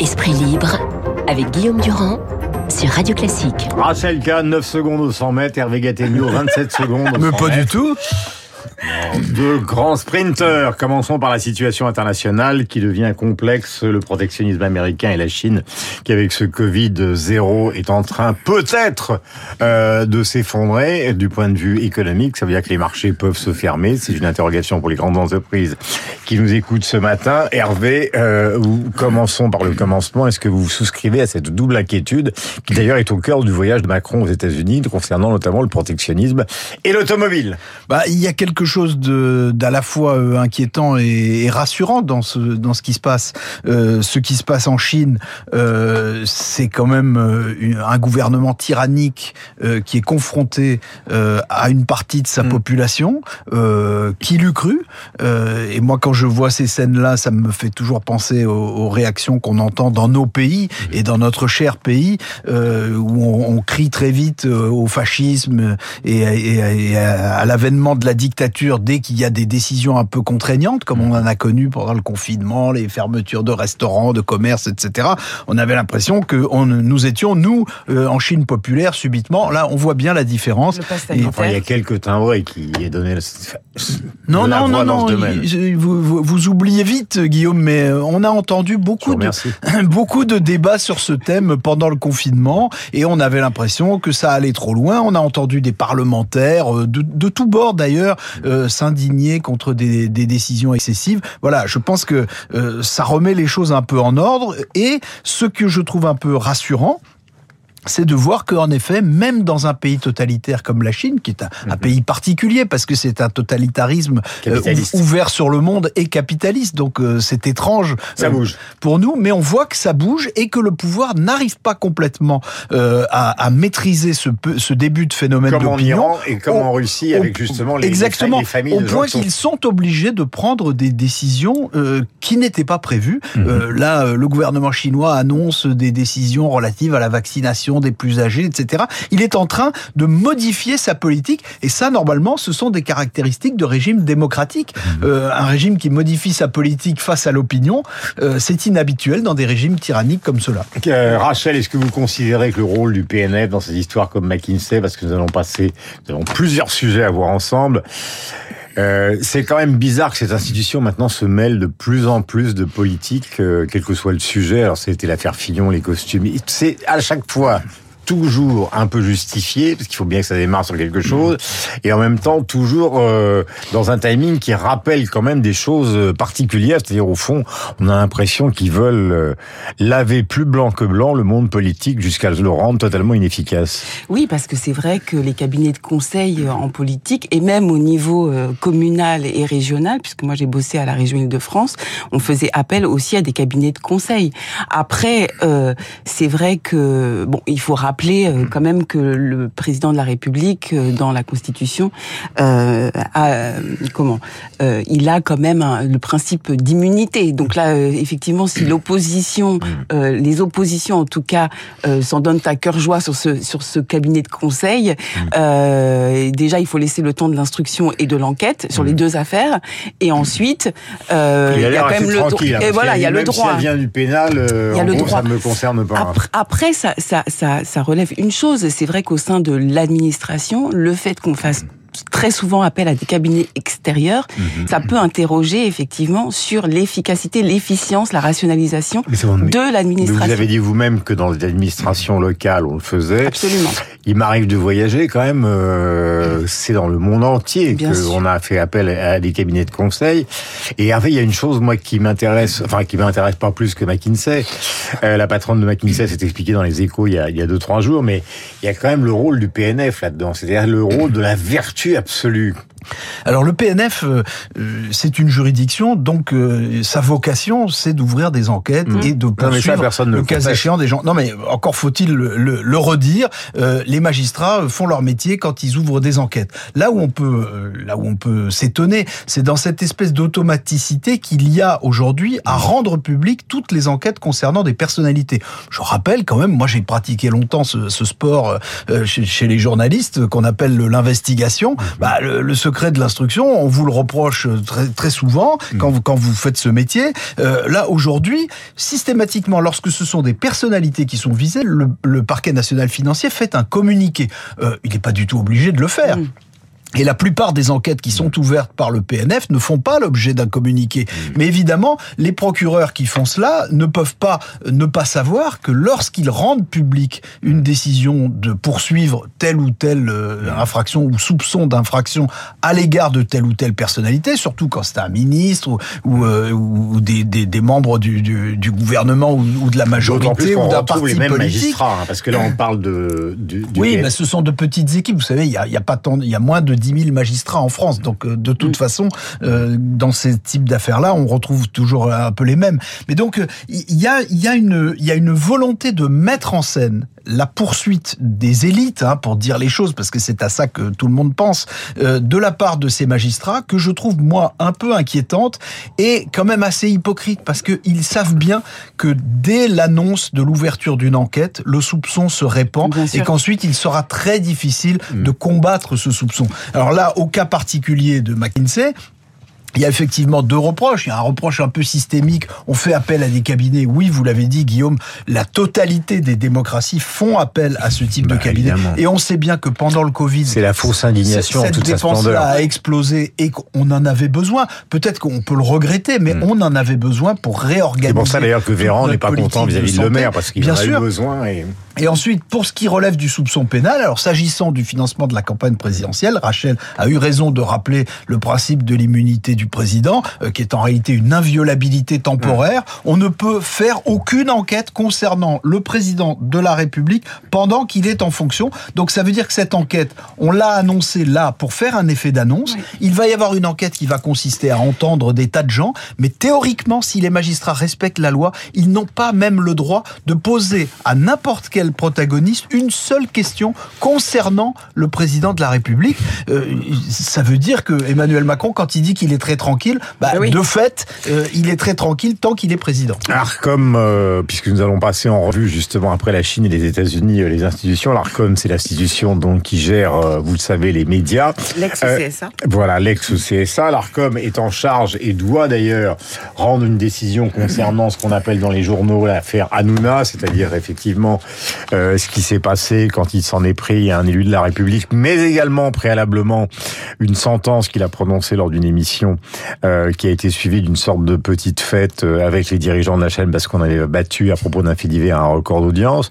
Esprit libre avec Guillaume Durand sur Radio Classique. Rachel Kahn, 9 secondes au 100 mètres, Hervé Gattegno, 27 secondes au 100 Mais pas du tout. Deux grands sprinteurs. Commençons par la situation internationale qui devient complexe. Le protectionnisme américain et la Chine, qui avec ce Covid zéro est en train peut-être euh, de s'effondrer du point de vue économique. Ça veut dire que les marchés peuvent se fermer. C'est une interrogation pour les grandes entreprises qui nous écoutent ce matin. Hervé, euh, commençons par le commencement. Est-ce que vous souscrivez à cette double inquiétude qui d'ailleurs est au cœur du voyage de Macron aux États-Unis concernant notamment le protectionnisme et l'automobile? Bah, il y a quelque chose d'à la fois euh, inquiétant et, et rassurant dans ce dans ce qui se passe. Euh, ce qui se passe en Chine, euh, c'est quand même un gouvernement tyrannique euh, qui est confronté à une partie de sa population. Euh, qui l'eût cru Et moi, quand je vois ces scènes-là, ça me fait toujours penser aux, aux réactions qu'on entend dans nos pays et dans notre cher pays, où on, on crie très vite au fascisme et, et- et à, à l'avènement de la dictature dès qu'il y a des décisions un peu contraignantes, comme on en a connu pendant le confinement, les fermetures de restaurants, de commerces, etc. On avait l'impression que on, nous étions, nous, euh, en Chine populaire, subitement. Là, on voit bien la différence. Et-. Enfin, il y a quelques timbrés qui est donné le... Non, la non, voix non, non. il- Vous, vous, vous oubliez vite, Guillaume, mais euh, on a entendu beaucoup de, beaucoup de débats sur ce thème pendant le confinement et on avait l'impression que ça allait trop loin. On a entendu des parlementaires euh, de, de tous bords d'ailleurs euh, s'indigner contre des, décisions excessives. Voilà, je pense que euh, ça remet les choses un peu en ordre et ce que je trouve un peu rassurant, c'est de voir qu'en effet, même dans un pays totalitaire comme la Chine, qui est un, un pays particulier parce que c'est un totalitarisme euh, ouvert sur le monde et capitaliste, donc euh, c'est étrange Ça euh, bouge. pour nous, mais on voit que ça bouge et que le pouvoir n'arrive pas complètement euh, à, à maîtriser ce, début de phénomène Comme en. Iran et comme en Russie avec justement les, Exactement, les familles au point sont- qu'ils sont obligés de prendre des décisions qui n'étaient pas prévues. Mhm. Là, le gouvernement chinois annonce des décisions relatives à la vaccination des plus âgés, etc. Il est en train de modifier sa politique, et ça, normalement, ce sont des caractéristiques de régime démocratique. Mhm. Euh, un régime qui modifie sa politique face à l'opinion, euh, c'est inhabituel dans des régimes tyranniques comme cela. Euh, Rachel, est-ce que vous considérez que le rôle du PNF dans ces histoires comme McKinsey, parce que nous allons passer, nous avons plusieurs sujets à voir ensemble, euh, c'est quand même bizarre que cette institution maintenant se mêle de plus en plus de politique, euh, quel que soit le sujet. Alors c'était l'affaire Fillon, les costumes. C'est à chaque fois toujours un peu justifié, parce qu'il faut bien que ça démarre sur quelque chose, et en même temps toujours euh, dans un timing qui rappelle quand même des choses euh, particulières, c'est-à-dire au fond, on a l'impression qu'ils veulent euh, laver plus blanc que blanc le monde politique jusqu'à le rendre totalement inefficace. Oui, parce que c'est vrai que les cabinets de conseil euh, en politique, et même au niveau euh, communal et régional, puisque moi j'ai bossé à la région Île-de-France, on faisait appel aussi à des cabinets de conseil. Après, euh, c'est vrai que bon, il faut rappeler euh, quand même que le président de la République, euh, dans la Constitution, euh, a euh, comment euh, Il a quand même un- le principe d'immunité. Donc là, euh, effectivement, si l'opposition, euh, les oppositions en tout cas, euh, s'en donnent à cœur joie sur ce sur ce cabinet de conseil, euh, déjà il faut laisser le temps de l'instruction et de l'enquête sur les deux affaires, et ensuite euh, il y a quand même le droit. hein, Et voilà, il y a le droit. Si vient du pénal, Il y a en le gros, droit. ça ne me concerne pas. Après, après, ça, ça, ça, ça relève une chose. C'est vrai qu'au sein de l'administration, le fait qu'on fasse très souvent appel à des cabinets extérieurs, Mhm. ça peut interroger effectivement sur l'efficacité, l'efficience, la rationalisation bon, de Mais vous l'administration. avez dit vous-même que dans les administrations locales, on le faisait. Absolument. Il m'arrive de voyager quand même. euh, c'est dans le monde entier qu'on a fait appel à des cabinets de conseil. Et après, il y a une chose moi qui m'intéresse, enfin qui m'intéresse pas plus que McKinsey. Euh, la patronne de McKinsey s'est expliquée dans les Échos il y a il y a deux trois jours, mais il y a quand même le rôle du PNF là-dedans, c'est-à-dire le rôle de la vertu absolue. Alors le PNF, euh, euh, c'est une juridiction, donc euh, sa vocation, c'est d'ouvrir des enquêtes Mmh. et de ça, poursuivre le cas échéant des gens. Non mais encore faut-il le, le- le redire, euh, les magistrats font leur métier quand ils ouvrent des enquêtes. Là où on peut, euh, là où on peut s'étonner, c'est dans cette espèce d'automaticité qu'il y a aujourd'hui à rendre public toutes les enquêtes concernant des personnalités. Je rappelle quand même, moi j'ai pratiqué longtemps ce, ce sport euh, chez, chez les journalistes qu'on appelle le- l'investigation. Bah, le, le secret secret de l'instruction, on vous le reproche très, très souvent mm. quand, vous, quand vous faites ce métier. Euh, là, aujourd'hui, systématiquement, lorsque ce sont des personnalités qui sont visées, le, le parquet national financier fait un communiqué. Euh, il n'est pas du tout obligé de le faire. Mm. Et la plupart des enquêtes qui sont ouvertes par le PNF ne font pas l'objet d'un communiqué. Mmh. Mais évidemment, les procureurs qui font cela ne peuvent pas ne pas savoir que lorsqu'ils rendent public une décision de poursuivre telle ou telle euh, mmh. infraction ou soupçon d'infraction à l'égard de telle ou telle personnalité, surtout quand c'est un ministre ou, ou, euh, ou des, des, des, membres du, du, du gouvernement ou, ou, de la majorité ou d'un parti les politique. Hein, parce que là, on parle de. Du, oui, mais ce sont de petites équipes. Vous savez, il y a, y a pas tant, il y a moins de 10 000 magistrats en France. Donc, euh, de toute façon, euh, dans ces types d'affaires-là, on retrouve toujours un peu les mêmes. Mais donc, euh, il y a, y, a une, y a une volonté de mettre en scène la poursuite des élites, hein, pour dire les choses, parce que c'est à ça que tout le monde pense, de la part de ces magistrats, que je trouve, moi, un peu inquiétante et quand même assez hypocrite, parce qu'ils savent bien que dès l'annonce de l'ouverture d'une enquête, le soupçon se répand et qu'ensuite, il sera très difficile mm. de combattre ce soupçon. Alors là, au cas particulier de McKinsey, il y a effectivement deux reproches. Il y a un reproche un peu systémique. On fait appel à des cabinets. Oui, vous l'avez dit, Guillaume, la totalité des démocraties font appel à ce type de bah, cabinet. Et on sait bien que pendant le Covid, c'est la fausse indignation. Cette dépense-là a explosé et qu'on en avait besoin. Peut-être qu'on peut le regretter, mais hmm. on en avait besoin pour réorganiser. C'est pour ça d'ailleurs que Véran n'est pas content vis-à-vis de, le maire parce qu'il en a eu besoin. Et... Et ensuite, pour ce qui relève du soupçon pénal, alors s'agissant du financement de la campagne présidentielle, Rachel a eu raison de rappeler le principe de l'immunité du président, euh, qui est en réalité une inviolabilité temporaire. On ne peut faire aucune enquête concernant le président de la République pendant qu'il est en fonction. Donc ça veut dire que cette enquête, on l'a annoncée là pour faire un effet d'annonce. Il va y avoir une enquête qui va consister à entendre des tas de gens, mais théoriquement, si les magistrats respectent la loi, ils n'ont pas même le droit de poser à n'importe quel protagoniste une seule question concernant le président de la République. Euh, ça veut dire que Emmanuel Macron, quand il dit qu'il est très tranquille, bah, ah de fait, euh, il est très tranquille tant qu'il est président. L'ARCOM, euh, puisque nous allons passer en revue justement après la Chine et les États-Unis, les institutions, l'ARCOM, c'est l'institution donc qui gère, vous le savez, les médias. L'ex-CSA. voilà, l'ex-CSA. L'ARCOM est en charge et doit d'ailleurs rendre une décision concernant ce qu'on appelle dans les journaux l'affaire Hanouna, c'est-à-dire effectivement euh, ce qui s'est passé quand il s'en est pris à un élu de la République, mais également préalablement une sentence qu'il a prononcée lors d'une émission euh, qui a été suivie d'une sorte de petite fête euh, avec les dirigeants de la chaîne parce qu'on avait battu à propos d'un fait divers un record d'audience.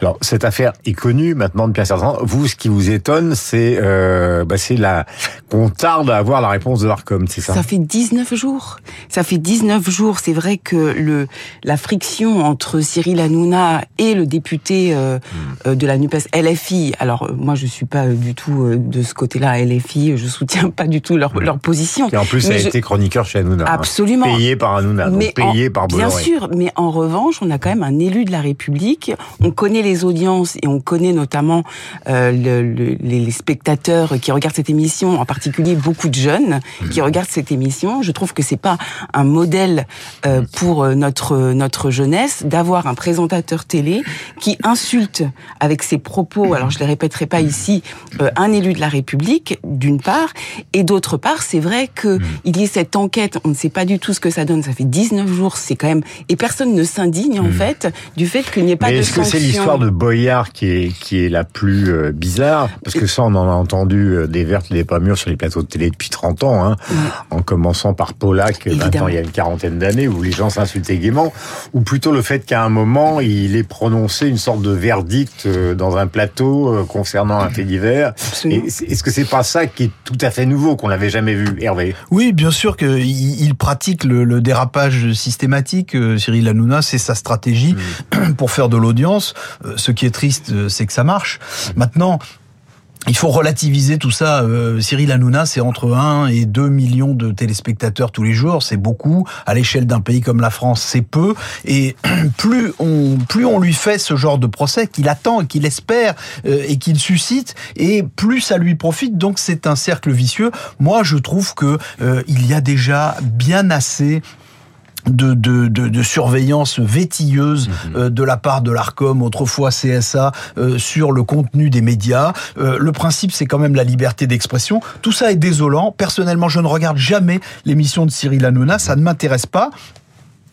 Alors cette affaire est connue maintenant depuis un certain temps. Vous, ce qui vous étonne, c'est euh, bah, c'est la qu'on tarde à avoir la réponse de l'Arcom, c'est ça? Ça fait 19 jours. Ça fait 19 jours. C'est vrai que le la friction entre Cyril Hanouna et le député euh, euh, de la Nupes LFI. Alors euh, moi je suis pas du tout de ce côté-là LFI, je soutiens pas du tout leur, leur position. Et en plus ça a été chroniqueur chez Hanouna. Hein. Absolument. Payé par Hanouna, mais payé par Bolloré. Bien sûr, mais en revanche on a quand même un élu de la République. On connaît les audiences et on connaît notamment euh, le, le, les spectateurs qui regardent cette émission, en particulier beaucoup de jeunes qui mmh. regardent cette émission. Je trouve que c'est pas un modèle euh, pour notre notre jeunesse d'avoir un présentateur télé qui insulte avec ses propos, alors je ne les répéterai pas ici, euh, un élu de la République, d'une part, et d'autre part, c'est vrai que mm. il y ait cette enquête, on ne sait pas du tout ce que ça donne, ça fait 19 jours, c'est quand même... Et personne ne s'indigne, en mm. fait, du fait qu'il n'y ait pas de est-ce que c'est l'histoire de Boyard qui est, qui est la plus euh, bizarre? Parce que ça, on en a entendu euh, des vertes, des pas mûres sur les plateaux de télé depuis 30 ans, hein, en commençant par Polak, maintenant il y a une quarantaine d'années, où les gens s'insultaient gaiement, ou plutôt le fait qu'à un moment, il est prononcé une sorte de verdict euh, dans un plateau euh, concernant un fait divers. Est-ce que c'est pas ça qui est tout à fait nouveau, qu'on n'avait jamais vu, Hervé? Oui, bien sûr qu'il il pratique le, dérapage systématique. Euh, Cyril Hanouna, c'est sa stratégie mm. pour faire de l'audience. Ce qui est triste, c'est que ça marche. Maintenant, il faut relativiser tout ça. Euh, Cyril Hanouna, c'est entre 1 et 2 millions de téléspectateurs tous les jours. C'est beaucoup. À l'échelle d'un pays comme la France, c'est peu. Et plus on, plus on lui fait ce genre de procès qu'il attend, qu'il espère euh, et qu'il suscite, et plus ça lui profite. Donc c'est un cercle vicieux. Moi, je trouve que euh, il y a déjà bien assez de, de, de, de, surveillance vétilleuse Mhm. euh, de la part de l'ARCOM, autrefois CSA, euh, sur le contenu des médias. Euh, le principe, c'est quand même la liberté d'expression. Tout ça est désolant. Personnellement, je ne regarde jamais l'émission de Cyril Hanouna. Ça ne m'intéresse pas.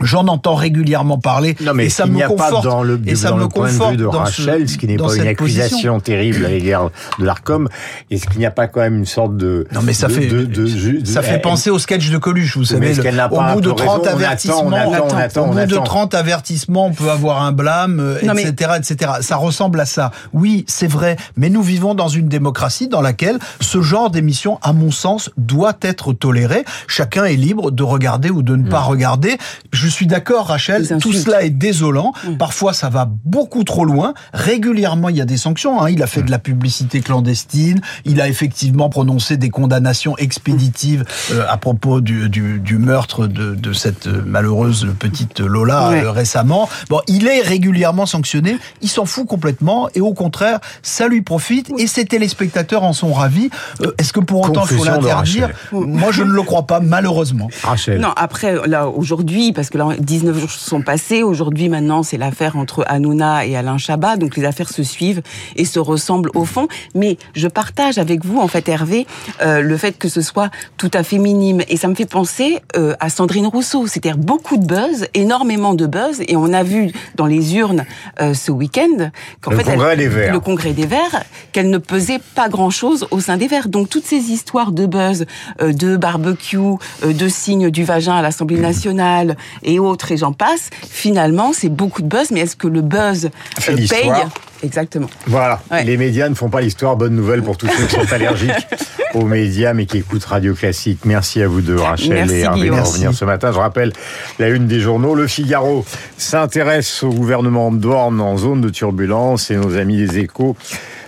J'en entends régulièrement parler Non, mais et ça il me n'y a conforte. pas dans le, et ça dans me le point de vue Rachel, ce- ce, qui n'est pas une cette accusation position. terrible à l'égard de l'ARCOM, est-ce qu'il n'y a pas quand même une sorte de... Non mais ça de- fait de- de- de- ça fait penser au sketch de Coluche, vous savez. est-ce le- qu'elle n'a au pas un bout de peu 30 raison On attend, on avertissements, attend, on attend, au bout de attend. 30 avertissements, on peut avoir un blâme, euh, Non, mais- etc., etc. Ça ressemble à ça. Oui, c'est vrai, mais nous vivons dans une démocratie dans laquelle ce genre d'émission, à mon sens, doit être toléré. Chacun est libre de regarder ou de ne pas regarder. Je suis d'accord, Rachel. Tout cela est désolant. Parfois, ça va beaucoup trop loin. Régulièrement, il y a des sanctions. hein. Il a fait de la publicité clandestine. Il a effectivement prononcé des condamnations expéditives euh, à propos du, du, du meurtre de, de cette euh, malheureuse petite Lola Ouais. euh, récemment. Bon, il est régulièrement sanctionné. Il s'en fout complètement. Et au contraire, ça lui profite. Et ses téléspectateurs en sont ravis. Euh, Est-ce que pour autant il faut l'interdire? Moi, je ne le crois pas, malheureusement. Rachel. Non, après, là, aujourd'hui, parce que là, 19 jours sont passés, aujourd'hui, maintenant, c'est l'affaire entre Hanouna et Alain Chabat, donc les affaires se suivent et se ressemblent au fond. Mais je partage avec vous, en fait, Hervé, euh, le fait que ce soit tout à fait minime. Et ça me fait penser euh, à Sandrine Rousseau, c'est-à-dire beaucoup de buzz, énormément de buzz, et on a vu dans les urnes euh, ce week-end qu'en fait, Congrès elle- des Verts. le Congrès des Verts, qu'elle ne pesait pas grand-chose au sein des Verts. Donc toutes ces histoires de buzz, de barbecue, de signes du vagin à l'Assemblée nationale et autres, et j'en passe, finalement, c'est beaucoup de buzz, mais est-ce que le buzz Fait euh, paye l'histoire. Exactement. Voilà, Ouais. les médias ne font pas l'histoire. Bonne nouvelle pour tous ceux qui sont allergiques aux médias mais qui écoutent Radio Classique. Merci à vous deux, Rachel Merci, et Hervé, Merci. revenir ce matin. Je rappelle la une des journaux. Le Figaro s'intéresse au gouvernement Borne en zone de turbulence et nos amis des échos.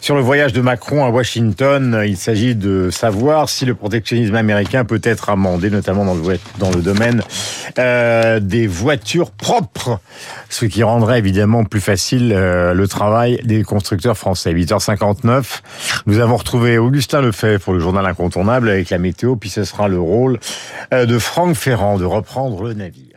Sur le voyage de Macron à Washington, il s'agit de savoir si le protectionnisme américain peut être amendé, notamment dans le, dans le domaine euh, des voitures propres, ce qui rendrait évidemment plus facile euh, le travail des constructeurs français. 8h59, nous avons retrouvé Augustin Lefebvre pour le journal incontournable avec la météo, puis ce sera le rôle euh, de Franck Ferrand de reprendre le navire.